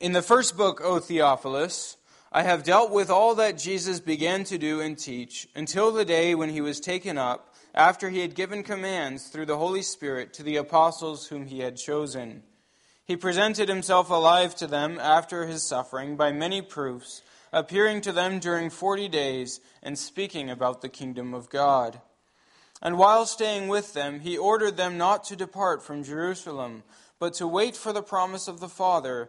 In the first book, O Theophilus, I have dealt with all that Jesus began to do and teach until the day when he was taken up, after he had given commands through the Holy Spirit to the apostles whom he had chosen. He presented himself alive to them after his suffering by many proofs, appearing to them during forty days and speaking about the kingdom of God. And while staying with them, he ordered them not to depart from Jerusalem, but to wait for the promise of the Father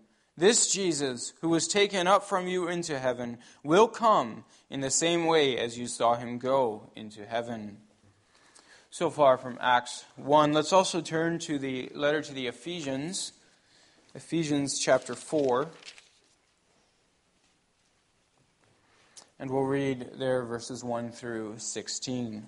This Jesus, who was taken up from you into heaven, will come in the same way as you saw him go into heaven. So far from Acts 1, let's also turn to the letter to the Ephesians, Ephesians chapter 4. And we'll read there verses 1 through 16.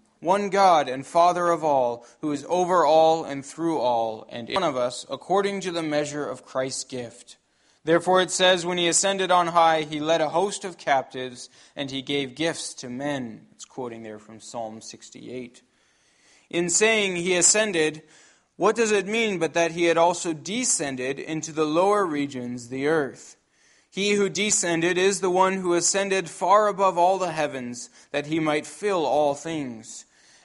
one God and Father of all, who is over all and through all, and in one of us, according to the measure of Christ's gift. Therefore it says, When he ascended on high, he led a host of captives, and he gave gifts to men. It's quoting there from Psalm 68. In saying he ascended, what does it mean but that he had also descended into the lower regions, the earth? He who descended is the one who ascended far above all the heavens, that he might fill all things.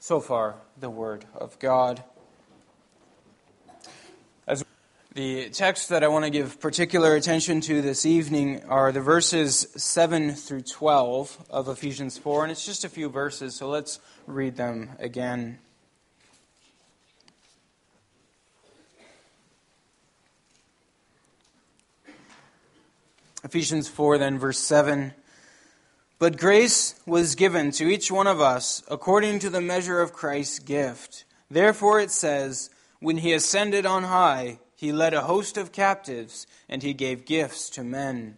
So far, the Word of God. As the text that I want to give particular attention to this evening are the verses 7 through 12 of Ephesians 4, and it's just a few verses, so let's read them again. Ephesians 4, then, verse 7. But grace was given to each one of us according to the measure of Christ's gift. Therefore it says, When he ascended on high, he led a host of captives, and he gave gifts to men.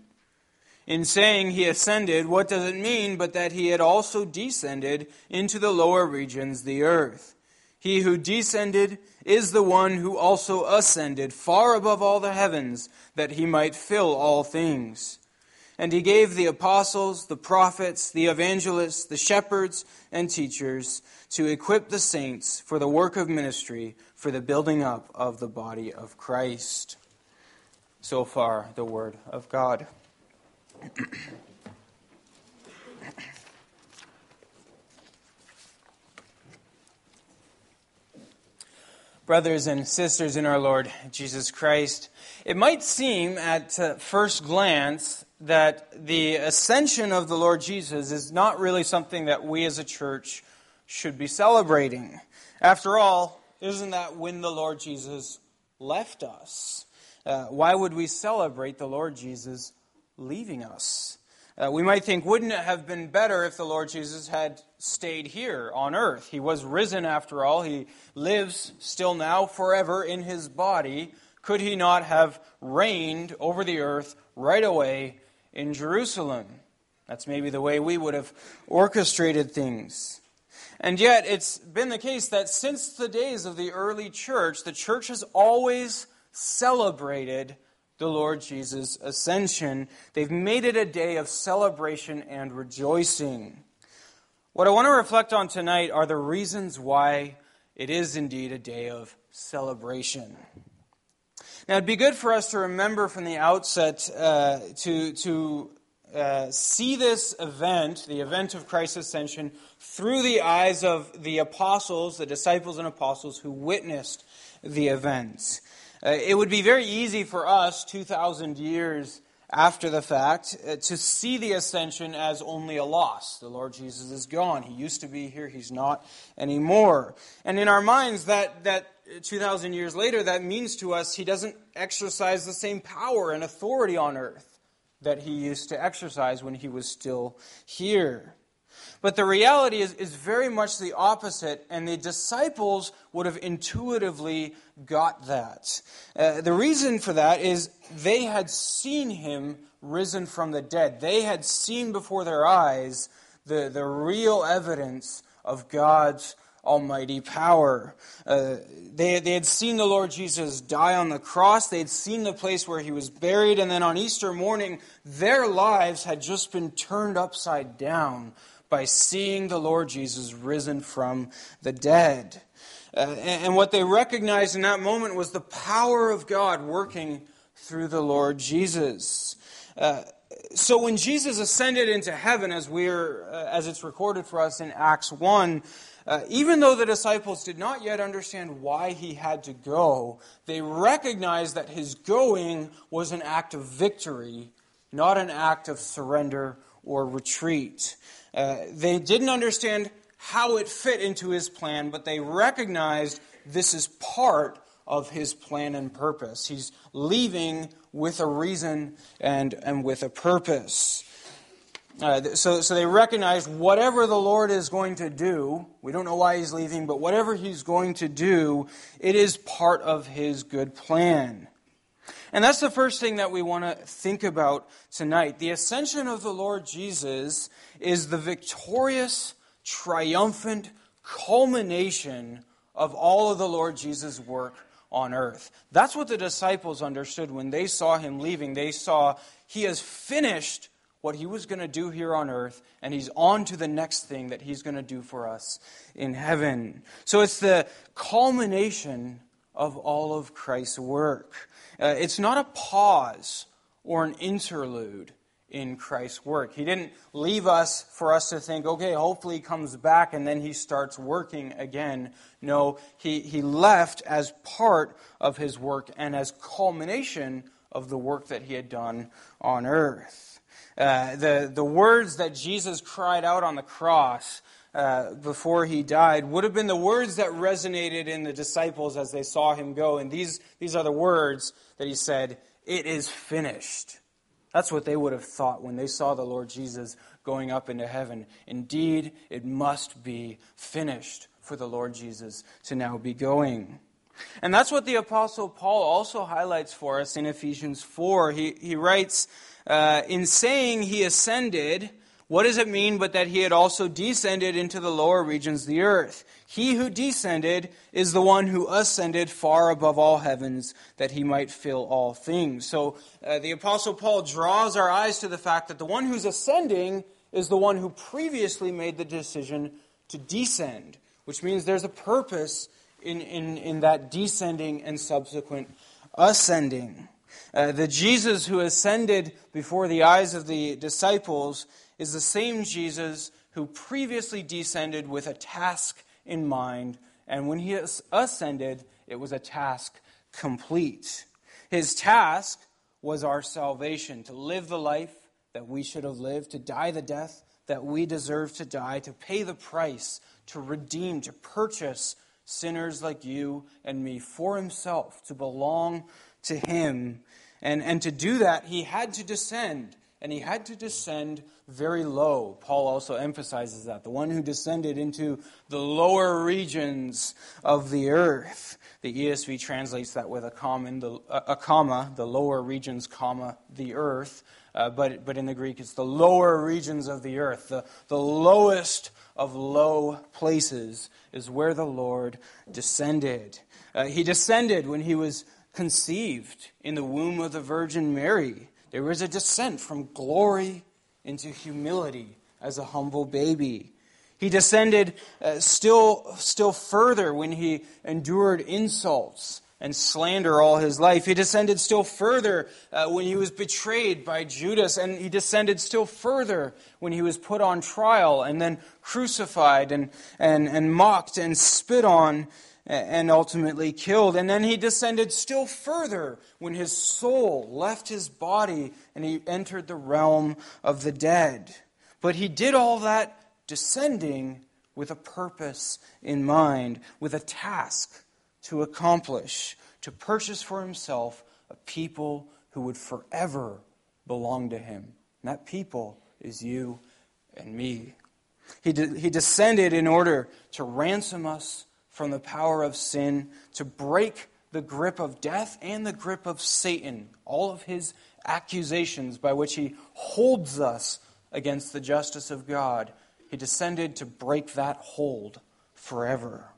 In saying he ascended, what does it mean but that he had also descended into the lower regions, the earth? He who descended is the one who also ascended far above all the heavens, that he might fill all things. And he gave the apostles, the prophets, the evangelists, the shepherds, and teachers to equip the saints for the work of ministry, for the building up of the body of Christ. So far, the Word of God. Brothers and sisters in our Lord Jesus Christ, it might seem at uh, first glance that the ascension of the Lord Jesus is not really something that we as a church should be celebrating. After all, isn't that when the Lord Jesus left us? Uh, why would we celebrate the Lord Jesus leaving us? Uh, we might think, wouldn't it have been better if the Lord Jesus had stayed here on earth? He was risen after all. He lives still now forever in his body. Could he not have reigned over the earth right away in Jerusalem? That's maybe the way we would have orchestrated things. And yet, it's been the case that since the days of the early church, the church has always celebrated the Lord Jesus' ascension. They've made it a day of celebration and rejoicing. What I want to reflect on tonight are the reasons why it is indeed a day of celebration. Now, it'd be good for us to remember from the outset uh, to, to uh, see this event, the event of Christ's ascension, through the eyes of the apostles, the disciples and apostles who witnessed the events. Uh, it would be very easy for us, 2,000 years after the fact, uh, to see the ascension as only a loss. The Lord Jesus is gone. He used to be here, he's not anymore. And in our minds, that, that 2,000 years later, that means to us he doesn't exercise the same power and authority on earth that he used to exercise when he was still here. But the reality is, is very much the opposite, and the disciples would have intuitively got that. Uh, the reason for that is they had seen him risen from the dead. They had seen before their eyes the, the real evidence of God's almighty power. Uh, they, they had seen the Lord Jesus die on the cross, they had seen the place where he was buried, and then on Easter morning, their lives had just been turned upside down by seeing the Lord Jesus risen from the dead. Uh, and, what they recognized in that moment was the power of God working through the Lord Jesus. Uh, so when Jesus ascended into heaven, as we're uh, as it's recorded for us in Acts one, uh, even though the disciples did not yet understand why he had to go, they recognized that his going was an act of victory, not an act of surrender or retreat. Uh, they didn't understand how it fit into his plan, but they recognized this is part of his plan and purpose. He's leaving with a reason and, and with a purpose. So, so they recognize whatever the Lord is going to do, we don't know why he's leaving, but whatever he's going to do, it is part of his good plan. And that's the first thing that we want to think about tonight. The ascension of the Lord Jesus is the victorious, triumphant culmination of all of the Lord Jesus' work on earth. That's what the disciples understood when they saw him leaving. They saw he has finished what he was going to do here on earth, and he's on to the next thing that he's going to do for us in heaven. So it's the culmination of all of Christ's work. Uh, it's not a pause or an interlude in Christ's work. He didn't leave us for us to think, okay, hopefully he comes back and then he starts working again. No, he, he left as part of his work and as culmination of the work that he had done on earth. Uh, the, the words that Jesus cried out on the cross uh, before he died would have been the words that resonated in the disciples as they saw him go. And these, these are the words that he said, It is finished. That's what they would have thought when they saw the Lord Jesus going up into heaven. Indeed, it must be finished for the Lord Jesus to now be going. And that's what the Apostle Paul also highlights for us in Ephesians 4. He, he writes, uh, In saying he ascended, what does it mean but that he had also descended into the lower regions of the earth? He who descended is the one who ascended far above all heavens that he might fill all things. So uh, the Apostle Paul draws our eyes to the fact that the one who's ascending is the one who previously made the decision to descend, which means there's a purpose in, in, in that descending and subsequent ascending. Uh, the Jesus who ascended before the eyes of the disciples is the same Jesus who previously descended with a task in mind, and when he ascended, it was a task complete. His task was our salvation, to live the life that we should have lived, to die the death that we deserve to die, to pay the price, to redeem, to purchase sinners like you and me for himself, to belong to him. And, and to do that, he had to descend, and he had to descend very low. Paul also emphasizes that. The one who descended into the lower regions of the earth. The ESV translates that with a comma, the, a comma, the lower regions, comma, the earth. Uh, but, but in the Greek, it's the lower regions of the earth. The, the lowest of low places is where the Lord descended. Uh, he descended when he was conceived in the womb of the Virgin Mary. There was a descent from glory into humility as a humble baby. He descended uh, still, still further when he endured insults and slander all his life. He descended still further uh, when he was betrayed by Judas, and he descended still further when he was put on trial and then crucified and, and, and mocked and spit on and ultimately killed. And then he descended still further when his soul left his body and he entered the realm of the dead. But he did all that descending with a purpose in mind, with a task to accomplish, to purchase for himself a people who would forever belong to him. And that people is you and me. He, de- he descended in order to ransom us from the power of sin, to break the grip of death and the grip of Satan, all of his accusations by which he holds us against the justice of God. He descended to break that hold forever.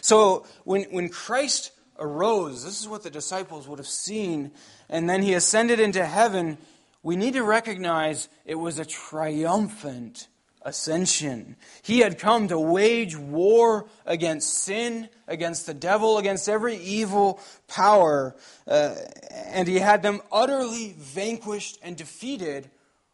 So when, when Christ arose, this is what the disciples would have seen, and then he ascended into heaven, we need to recognize it was a triumphant ascension. He had come to wage war against sin, against the devil, against every evil power, uh, and he had them utterly vanquished and defeated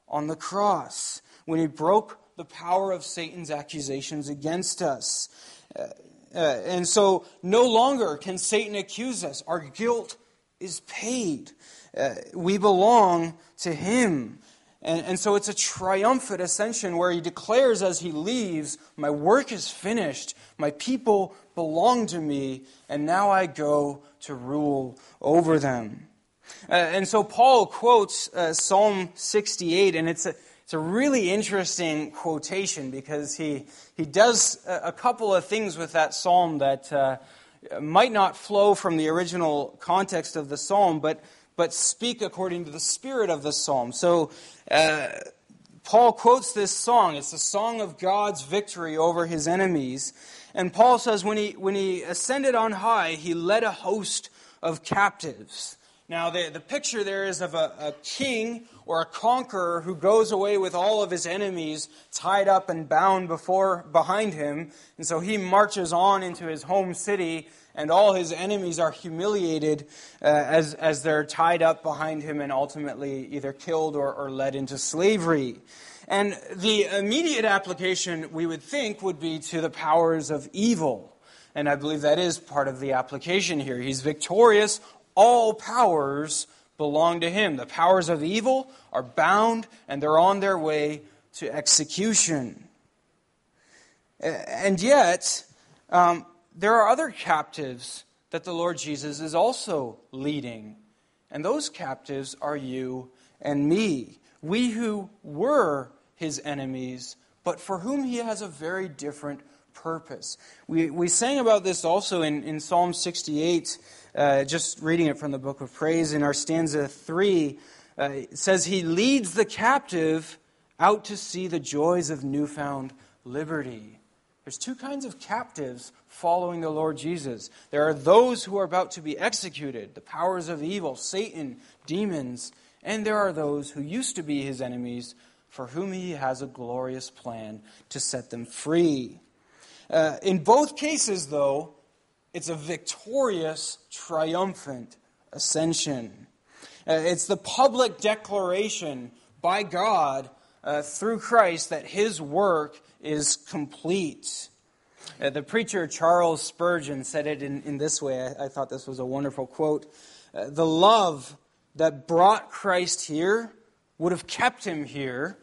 on the cross when he broke the power of Satan's accusations against us. Uh, uh, and so no longer can Satan accuse us. Our guilt is paid. Uh, we belong to him. And, and so it's a triumphant ascension where he declares as he leaves, My work is finished, my people belong to me, and now I go to rule over them. Uh, and so Paul quotes uh, Psalm 68, and it's a, it's a really interesting quotation because he, he does a, a couple of things with that psalm that uh, might not flow from the original context of the psalm, but but speak according to the spirit of the psalm. So, uh, Paul quotes this song. It's the song of God's victory over his enemies. And Paul says, when he, when he ascended on high, he led a host of captives. Now, the, the picture there is of a, a king or a conqueror who goes away with all of his enemies tied up and bound before, behind him. And so he marches on into his home city and all his enemies are humiliated uh, as, as they're tied up behind him and ultimately either killed or, or led into slavery. And the immediate application, we would think, would be to the powers of evil. And I believe that is part of the application here. He's victorious. All powers belong to him. The powers of evil are bound and they're on their way to execution. And yet, um, there are other captives that the Lord Jesus is also leading. And those captives are you and me. We who were his enemies, but for whom he has a very different purpose. We, we sang about this also in, in Psalm 68, uh, just reading it from the book of praise in our stanza 3. Uh, says, He leads the captive out to see the joys of newfound liberty. There's two kinds of captives following the Lord Jesus. There are those who are about to be executed, the powers of evil, Satan, demons, and there are those who used to be his enemies, for whom he has a glorious plan to set them free. Uh, in both cases, though, it's a victorious, triumphant ascension. Uh, it's the public declaration by God uh, through Christ that his work is complete. Uh, the preacher Charles Spurgeon said it in, in this way. I, I, thought this was a wonderful quote. Uh, the love that brought Christ here would have kept him here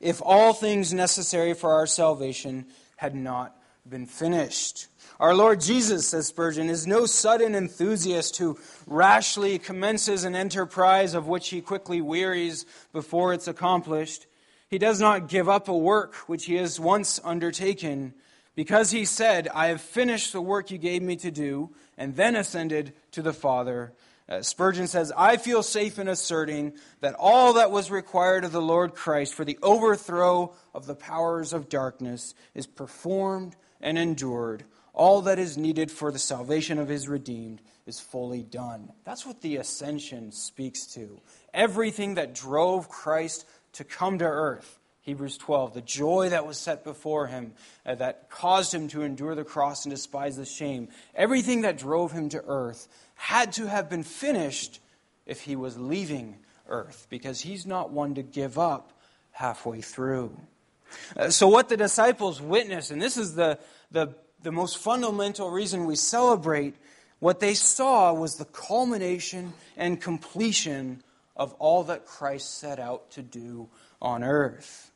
if all things necessary for our salvation had not been finished. Our Lord Jesus, says Spurgeon, is no sudden enthusiast who rashly commences an enterprise of which he quickly wearies before it's accomplished. He does not give up a work which he has once undertaken, because he said, I have finished the work you gave me to do, and then ascended to the Father. Uh, Spurgeon says, I feel safe in asserting that all that was required of the Lord Christ for the overthrow of the powers of darkness is performed and endured all that is needed for the salvation of his redeemed is fully done. That's what the ascension speaks to. Everything that drove Christ to come to earth, Hebrews 12, the joy that was set before him, uh, that caused him to endure the cross and despise the shame, everything that drove him to earth had to have been finished if he was leaving earth, because he's not one to give up halfway through. Uh, so, what the disciples witnessed, and this is the, the the most fundamental reason we celebrate, what they saw was the culmination and completion of all that Christ set out to do on earth.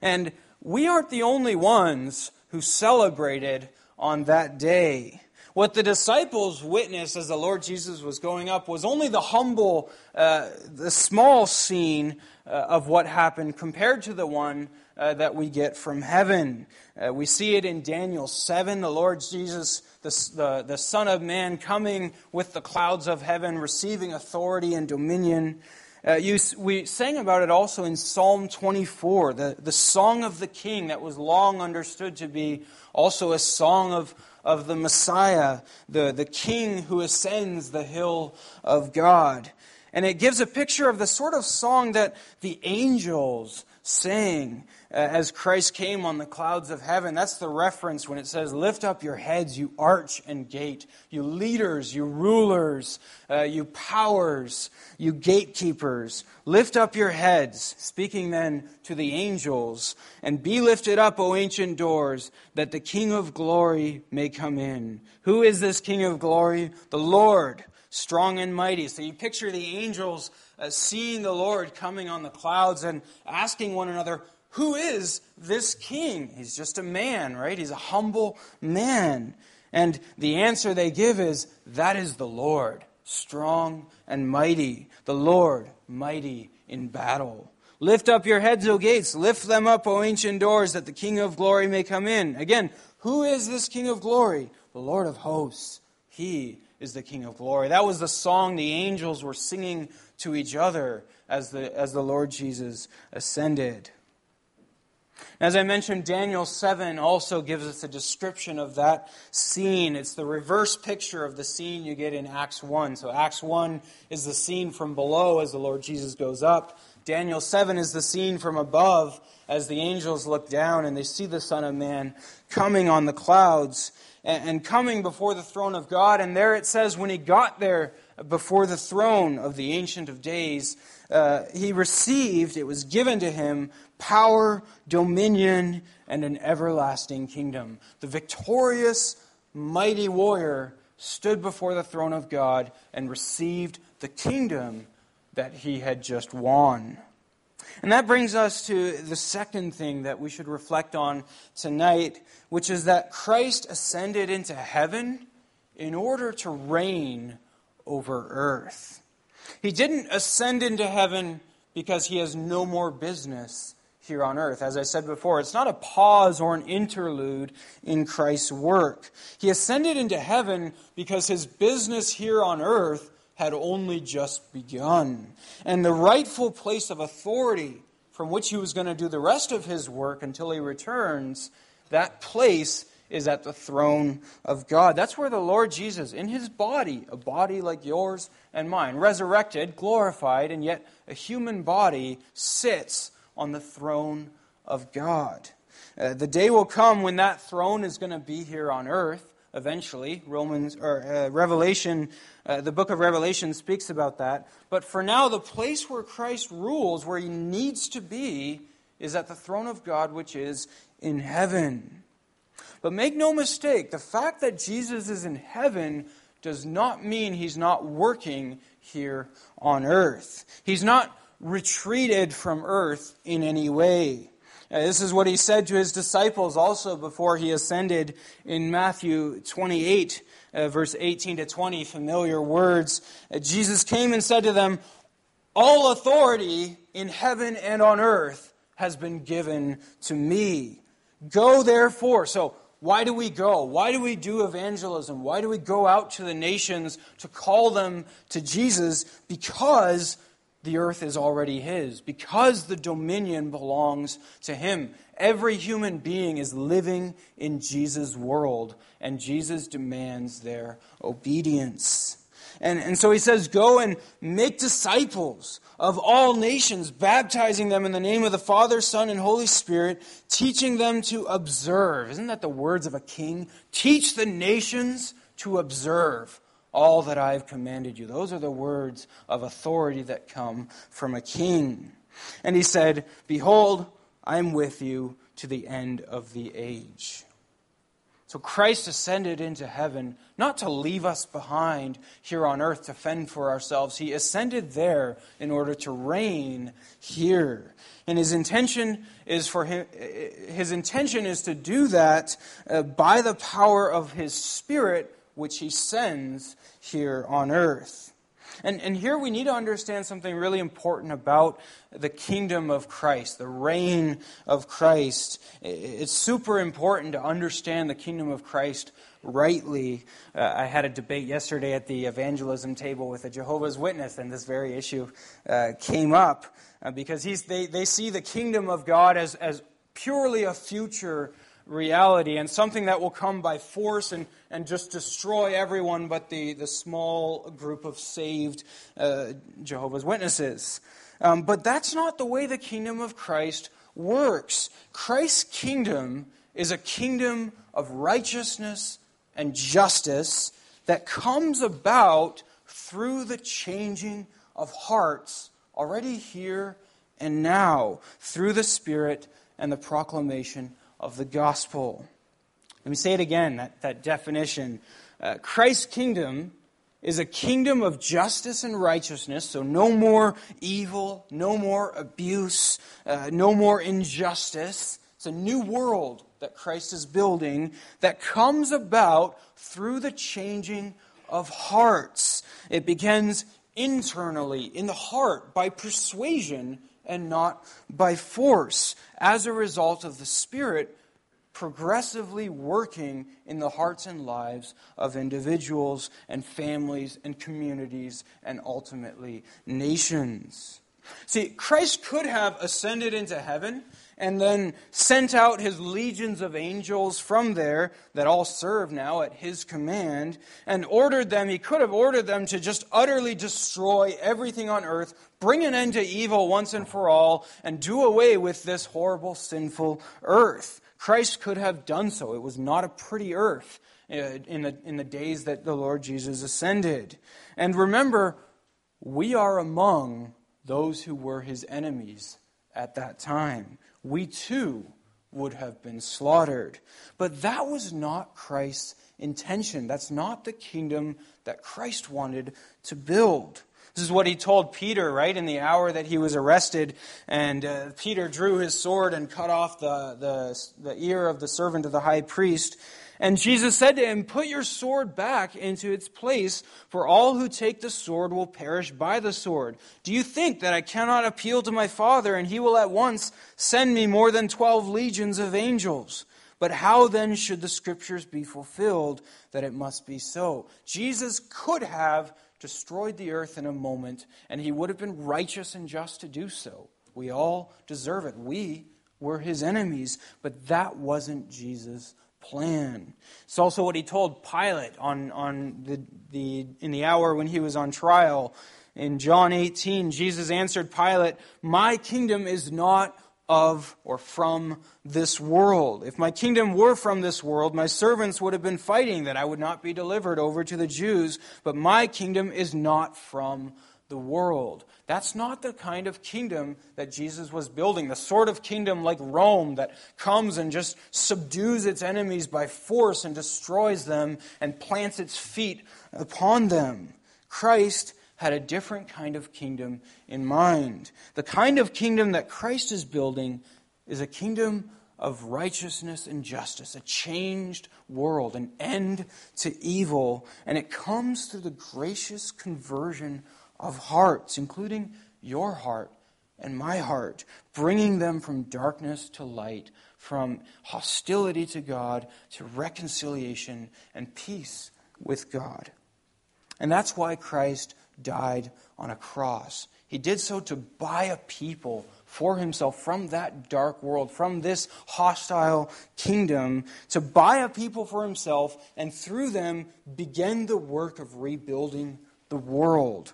And we aren't the only ones who celebrated on that day. What the disciples witnessed as the Lord Jesus was going up was only the humble, uh, the small scene uh, of what happened compared to the one uh, that we get from heaven. Uh, we see it in Daniel 7, the Lord Jesus, the, the, the Son of Man, coming with the clouds of heaven, receiving authority and dominion. Uh, you, we sang about it also in Psalm 24, the, the song of the king that was long understood to be also a song of, of the Messiah, the, the king who ascends the hill of God. And it gives a picture of the sort of song that the angels sang as Christ came on the clouds of heaven. That's the reference when it says, Lift up your heads, you arch and gate, you leaders, you rulers, uh, you powers, you gatekeepers. Lift up your heads, speaking then to the angels, and be lifted up, O ancient doors, that the King of glory may come in. Who is this King of glory? The Lord strong and mighty. So you picture the angels uh, seeing the Lord coming on the clouds and asking one another, Who is this king? He's just a man, right? He's a humble man. And the answer they give is, That is the Lord, strong and mighty. The Lord, mighty in battle. Lift up your heads, O gates. Lift them up, O ancient doors, that the King of glory may come in. Again, who is this King of glory? The Lord of hosts. He is the King of glory. That was the song the angels were singing to each other as the, as the Lord Jesus ascended. As I mentioned, Daniel 7 also gives us a description of that scene. It's the reverse picture of the scene you get in Acts 1. So, Acts 1 is the scene from below as the Lord Jesus goes up. Daniel 7 is the scene from above as the angels look down and they see the Son of Man coming on the clouds and coming before the throne of God. And there it says, when he got there before the throne of the Ancient of Days, uh, he received, it was given to him, power, dominion, and an everlasting kingdom. The victorious, mighty warrior stood before the throne of God and received the kingdom that he had just won. And that brings us to the second thing that we should reflect on tonight, which is that Christ ascended into heaven in order to reign over earth. He didn't ascend into heaven because he has no more business here on earth. As I said before, it's not a pause or an interlude in Christ's work. He ascended into heaven because his business here on earth had only just begun. And the rightful place of authority from which he was going to do the rest of his work until he returns, that place is at the throne of God. That's where the Lord Jesus, in his body, a body like yours and mine, resurrected, glorified, and yet a human body, sits on the throne of God. Uh, the day will come when that throne is going to be here on earth eventually. Romans or uh, Revelation, uh, the book of Revelation speaks about that. But for now, the place where Christ rules, where he needs to be, is at the throne of God, which is in heaven. But make no mistake, the fact that Jesus is in heaven does not mean he's not working here on earth. He's not retreated from earth in any way. This is what he said to his disciples also before he ascended in Matthew 28, uh, verse 18 to 20, familiar words. Uh, Jesus came and said to them, All authority in heaven and on earth has been given to me. Go therefore. So, why do we go? Why do we do evangelism? Why do we go out to the nations to call them to Jesus? Because the earth is already His, because the dominion belongs to Him. Every human being is living in Jesus' world, and Jesus demands their obedience. And, and so he says, Go and make disciples of all nations, baptizing them in the name of the Father, Son, and Holy Spirit, teaching them to observe. Isn't that the words of a king? Teach the nations to observe all that I have commanded you. Those are the words of authority that come from a king. And he said, Behold, I am with you to the end of the age. So Christ ascended into heaven not to leave us behind here on earth to fend for ourselves. He ascended there in order to reign here. And his intention is for him his intention is to do that uh, by the power of his spirit which he sends here on earth. And, and here we need to understand something really important about the kingdom of Christ, the reign of Christ. It's super important to understand the kingdom of Christ rightly. Uh, I had a debate yesterday at the evangelism table with a Jehovah's Witness, and this very issue uh, came up uh, because he's, they, they see the kingdom of God as, as purely a future reality and something that will come by force and, and just destroy everyone but the, the small group of saved uh, Jehovah's Witnesses. Um, but that's not the way the kingdom of Christ works. Christ's kingdom is a kingdom of righteousness and justice that comes about through the changing of hearts already here and now through the Spirit and the proclamation of the gospel. Let me say it again that, that definition. Uh, Christ's kingdom is a kingdom of justice and righteousness, so no more evil, no more abuse, uh, no more injustice. It's a new world that Christ is building that comes about through the changing of hearts. It begins internally, in the heart, by persuasion and not by force, as a result of the Spirit progressively working in the hearts and lives of individuals and families and communities and ultimately nations. See, Christ could have ascended into heaven and then sent out his legions of angels from there that all serve now at his command and ordered them, he could have ordered them to just utterly destroy everything on earth, bring an end to evil once and for all, and do away with this horrible, sinful earth. Christ could have done so. It was not a pretty earth uh, in the, in the days that the Lord Jesus ascended. And remember, we are among those who were his enemies at that time we too would have been slaughtered. But that was not Christ's intention. That's not the kingdom that Christ wanted to build. This is what he told Peter, right, in the hour that he was arrested. And uh, Peter drew his sword and cut off the, the, the ear of the servant of the high priest. And Jesus said to him, Put your sword back into its place, for all who take the sword will perish by the sword. Do you think that I cannot appeal to my Father, and he will at once send me more than twelve legions of angels? But how then should the scriptures be fulfilled that it must be so? Jesus could have destroyed the earth in a moment, and he would have been righteous and just to do so. We all deserve it. We were his enemies, but that wasn't Jesus' plan. It's also what he told Pilate on, on the, the, in the hour when he was on trial. In John 18, Jesus answered Pilate, My kingdom is not of or from this world. If my kingdom were from this world, my servants would have been fighting that I would not be delivered over to the Jews, but my kingdom is not from the world. That's not the kind of kingdom that Jesus was building, the sort of kingdom like Rome that comes and just subdues its enemies by force and destroys them and plants its feet upon them. Christ had a different kind of kingdom in mind. The kind of kingdom that Christ is building is a kingdom of righteousness and justice, a changed world, an end to evil, and it comes through the gracious conversion of hearts, including your heart and my heart, bringing them from darkness to light, from hostility to God to reconciliation and peace with God. And that's why Christ died on a cross. He did so to buy a people for himself from that dark world, from this hostile kingdom, to buy a people for himself, and through them begin the work of rebuilding the world.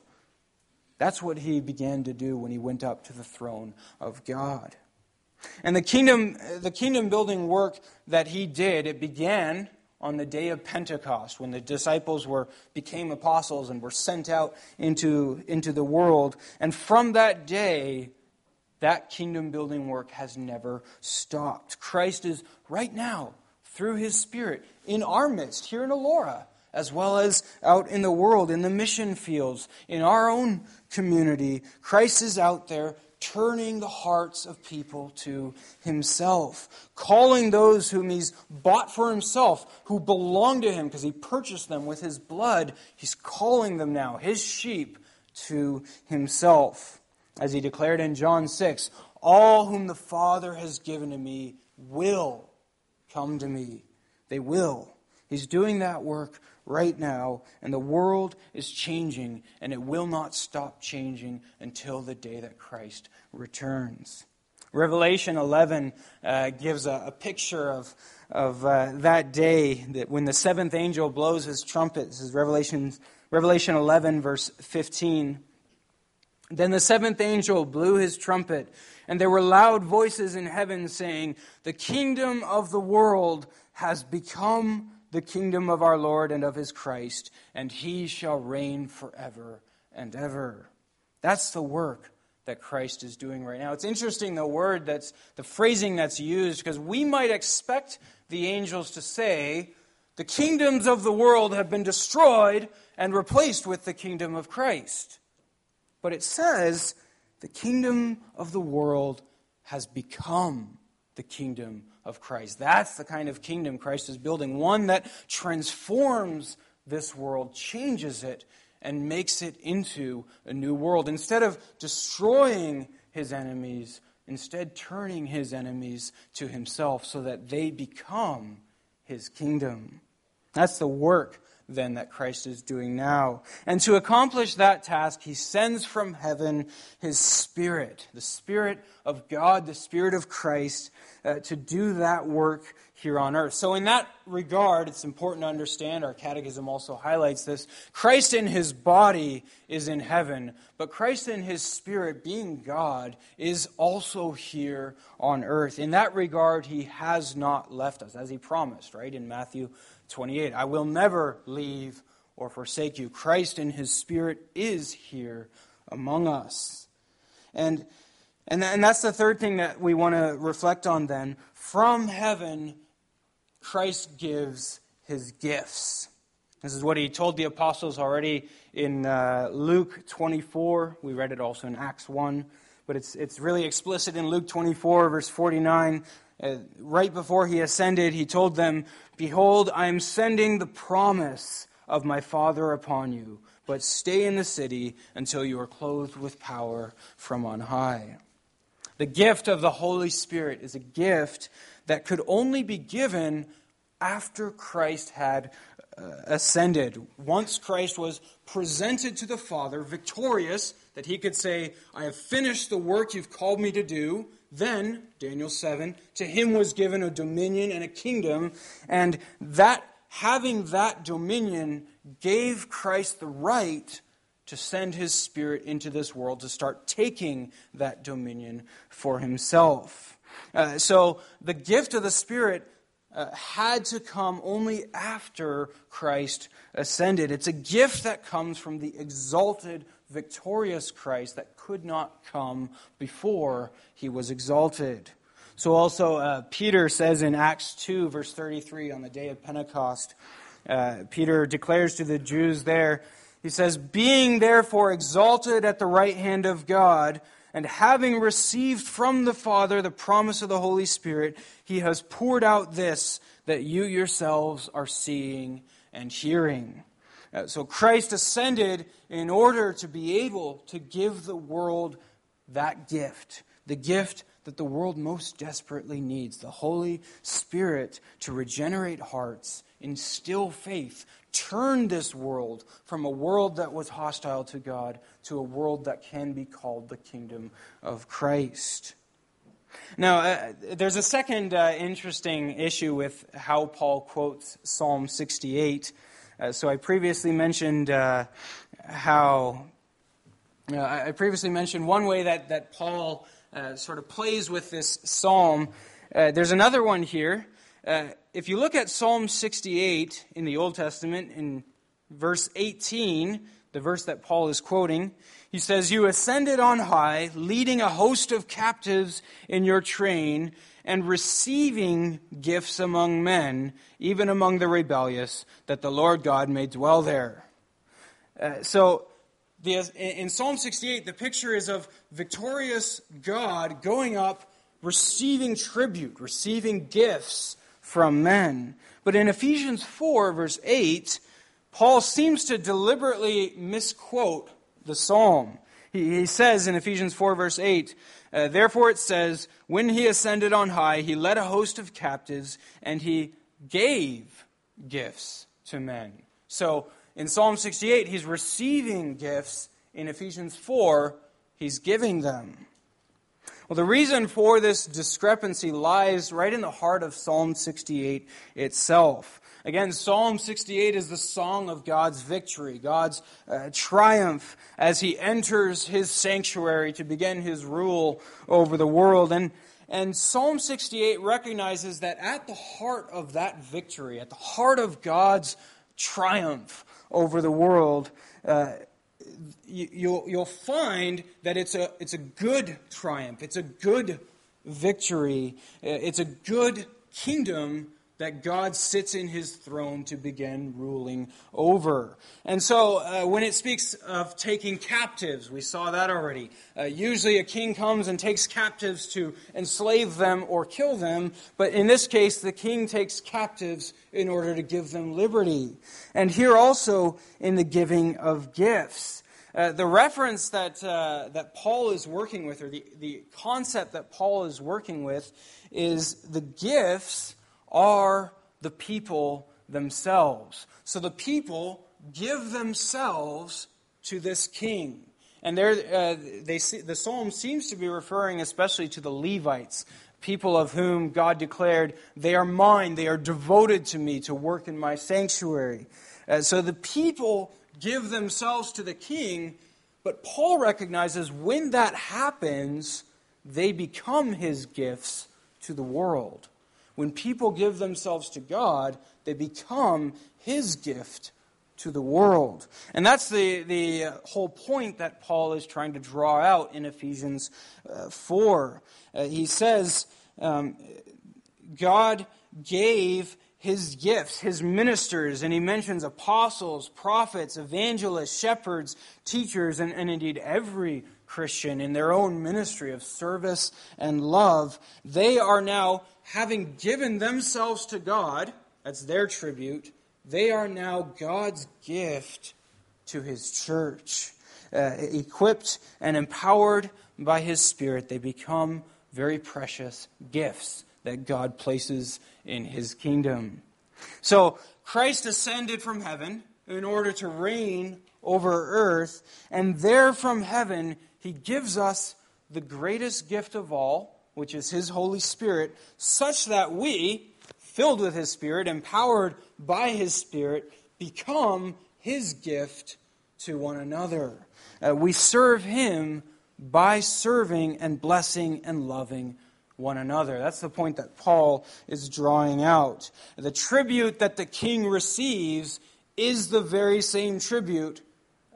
That's what he began to do when he went up to the throne of God. And the kingdom, the kingdom building work that he did, it began on the day of Pentecost when the disciples were became apostles and were sent out into, into the world. And from that day, that kingdom building work has never stopped. Christ is right now, through his Spirit, in our midst, here in Elora, as well as out in the world, in the mission fields, in our own community. Christ is out there turning the hearts of people to himself, calling those whom he's bought for himself, who belong to him because he purchased them with his blood. He's calling them now, his sheep, to himself. As he declared in John 6 All whom the Father has given to me will come to me. They will. He's doing that work right now, and the world is changing, and it will not stop changing until the day that Christ returns. Revelation 11 uh, gives a, a, picture of, of uh, that day that when the seventh angel blows his trumpet. This is Revelation, Revelation 11, verse 15. Then the seventh angel blew his trumpet, and there were loud voices in heaven saying, The kingdom of the world has become the kingdom of our Lord and of his Christ, and he shall reign forever and ever. That's the work that Christ is doing right now. It's interesting the word that's the phrasing that's used because we might expect the angels to say, the kingdoms of the world have been destroyed and replaced with the kingdom of Christ. But it says, the kingdom of the world has become the kingdom of Christ. That's the kind of kingdom Christ is building, one that transforms this world, changes it, and makes it into a new world. Instead of destroying his enemies, instead turning his enemies to himself so that they become his kingdom. That's the work then that Christ is doing now. And to accomplish that task, he sends from heaven his Spirit, the Spirit of God, the Spirit of Christ, uh, to do that work here on earth. So, in that regard, it's important to understand, our catechism also highlights this Christ in his body is in heaven, but Christ in his spirit, being God, is also here on earth. In that regard, he has not left us, as he promised, right, in Matthew 28. I will never leave or forsake you. Christ in his spirit is here among us. And, and, and that's the third thing that we want to reflect on then. From heaven, Christ gives his gifts. This is what he told the apostles already in uh, Luke 24. We read it also in Acts 1, but it's, it's really explicit in Luke 24, verse 49. Uh, right before he ascended, he told them, Behold, I am sending the promise of my Father upon you, but stay in the city until you are clothed with power from on high. The gift of the Holy Spirit is a gift that could only be given after Christ had uh, ascended. Once Christ was presented to the Father, victorious, that he could say, I have finished the work you've called me to do. Then, Daniel 7, to him was given a dominion and a kingdom, and that having that dominion gave Christ the right to send his spirit into this world to start taking that dominion for himself. Uh, so the gift of the Spirit uh, had to come only after Christ ascended. It's a gift that comes from the exalted victorious Christ that could not come before he was exalted. So, also, uh, Peter says in Acts 2, verse 33, on the day of Pentecost, uh, Peter declares to the Jews there, he says, Being therefore exalted at the right hand of God, and having received from the Father the promise of the Holy Spirit, he has poured out this that you yourselves are seeing and hearing. Uh, so Christ ascended in order to be able to give the world that gift, the gift that the world most desperately needs the Holy Spirit to regenerate hearts, instill faith, turn this world from a world that was hostile to God to a world that can be called the kingdom of Christ. Now, uh, there's a second uh, interesting issue with how Paul quotes Psalm 68. Uh, so I previously mentioned uh, how. I previously mentioned one way that, that Paul uh, sort of plays with this psalm. Uh, there's another one here. If you look at Psalm 68 in the Old Testament, in verse 18, the verse that Paul is quoting, he says, You ascended on high, leading a host of captives in your train, and receiving gifts among men, even among the rebellious, that the Lord God may dwell there. Uh, so the, in Psalm 68, the picture is of victorious God going up, receiving tribute, receiving gifts from men. But in Ephesians 4, verse 8, Paul seems to deliberately misquote the psalm. He, he says in Ephesians 4, verse 8, uh, Therefore it says, When he ascended on high, he led a host of captives, and he gave gifts to men. So in Psalm 68, he's receiving gifts. In Ephesians 4, he's giving them. Well, the reason for this discrepancy lies right in the heart of Psalm 68 itself. Again, Psalm 68 is the song of God's victory, God's uh, triumph as he enters his sanctuary to begin his rule over the world. And, and Psalm 68 recognizes that at the heart of that victory, at the heart of God's triumph, over the world, uh, you, you'll, you'll find that it's a, it's a good triumph. It's a good victory. Uh, it's a good kingdom that God sits in his throne to begin ruling over. And so, uh, when it speaks of taking captives, we saw that already. Uh, usually, a king comes and takes captives to enslave them or kill them, but in this case, the king takes captives in order to give them liberty. And here also, in the giving of gifts. Uh, the reference that, uh, that Paul is working with, or the, the concept that Paul is working with, is the gifts are the people themselves. So the people give themselves to this king. And there, uh, they see, the psalm seems to be referring especially to the Levites, people of whom God declared, They are mine, they are devoted to me to work in my sanctuary. Uh, so the people give themselves to the king, but Paul recognizes when that happens, they become his gifts to the world. When people give themselves to God, they become His gift to the world. And that's the, the whole point that Paul is trying to draw out in Ephesians uh, 4. Uh, he says, um, God gave his gifts, his ministers, and he mentions apostles, prophets, evangelists, shepherds, teachers, and, and indeed every Christian in their own ministry of service and love. They are now having given themselves to God, that's their tribute, they are now God's gift to his church. Uh, equipped and empowered by his Spirit, they become very precious gifts that God places in his kingdom. So, Christ ascended from heaven in order to reign over earth, and there from heaven, he gives us the greatest gift of all which is His Holy Spirit, such that we, filled with His Spirit, empowered by His Spirit, become His gift to one another. Uh, we serve Him by serving and blessing and loving one another. That's the point that Paul is drawing out. The tribute that the king receives is the very same tribute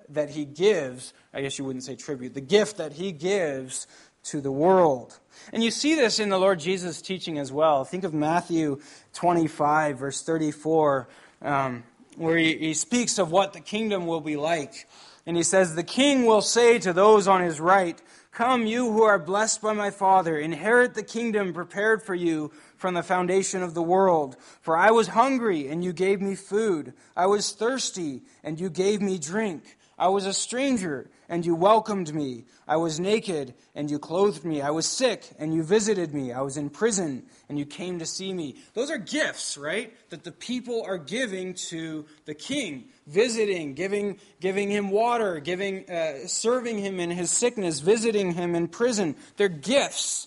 that he gives, I guess you wouldn't say tribute, the gift that he gives to the world. And you see this in the Lord Jesus' teaching as well. Think of Matthew 25, verse 34, um, where he, he speaks of what the kingdom will be like. And he says, The king will say to those on his right, Come, you who are blessed by my Father, inherit the kingdom prepared for you from the foundation of the world. For I was hungry, and you gave me food. I was thirsty, and you gave me drink. I was a stranger, and you welcomed me. I was naked, and you clothed me. I was sick, and you visited me. I was in prison, and you came to see me. Those are gifts, right? That the people are giving to the king. Visiting, giving, giving him water, giving, uh, serving him in his sickness, visiting him in prison. They're gifts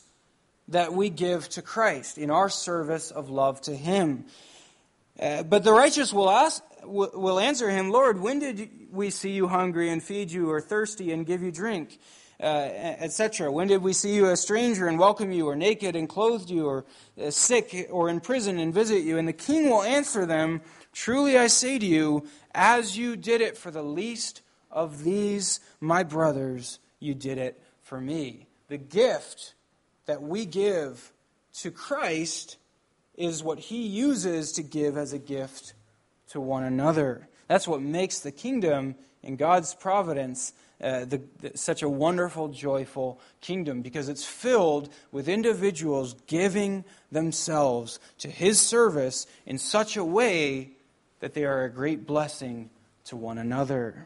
that we give to Christ in our service of love to him. Uh, but the righteous will ask, will answer him, Lord, when did we see you hungry and feed you, or thirsty and give you drink, uh, etc.? When did we see you a stranger and welcome you, or naked and clothed you, or uh, sick or in prison and visit you? And the king will answer them, Truly I say to you, as you did it for the least of these my brothers, you did it for me. The gift that we give to Christ is what he uses to give as a gift to one another. That's what makes the kingdom in God's providence uh, the, the, such a wonderful, joyful kingdom because it's filled with individuals giving themselves to His service in such a way that they are a great blessing to one another.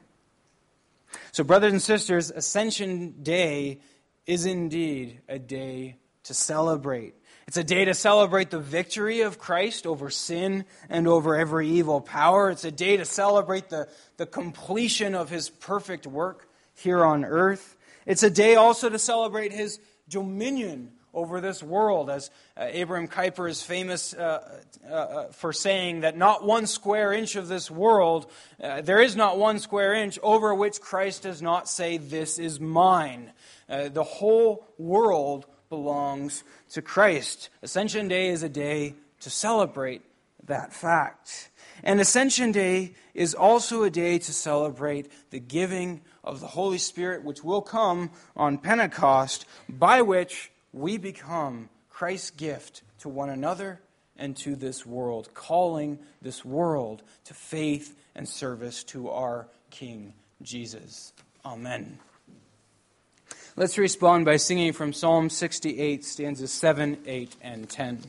So, brothers and sisters, Ascension Day is indeed a day to celebrate. It's a day to celebrate the victory of Christ over sin and over every evil power. It's a day to celebrate the, the completion of his perfect work here on earth. It's a day also to celebrate his dominion over this world, as uh, Abraham Kuyper is famous uh, uh, uh, for saying that not one square inch of this world, uh, there is not one square inch over which Christ does not say, This is mine. Uh, the whole world belongs to Christ. Ascension Day is a day to celebrate that fact. And Ascension Day is also a day to celebrate the giving of the Holy Spirit, which will come on Pentecost, by which we become Christ's gift to one another and to this world, calling this world to faith and service to our King Jesus. Amen. Let's respond by singing from Psalm 68, stanzas 7, 8, and 10.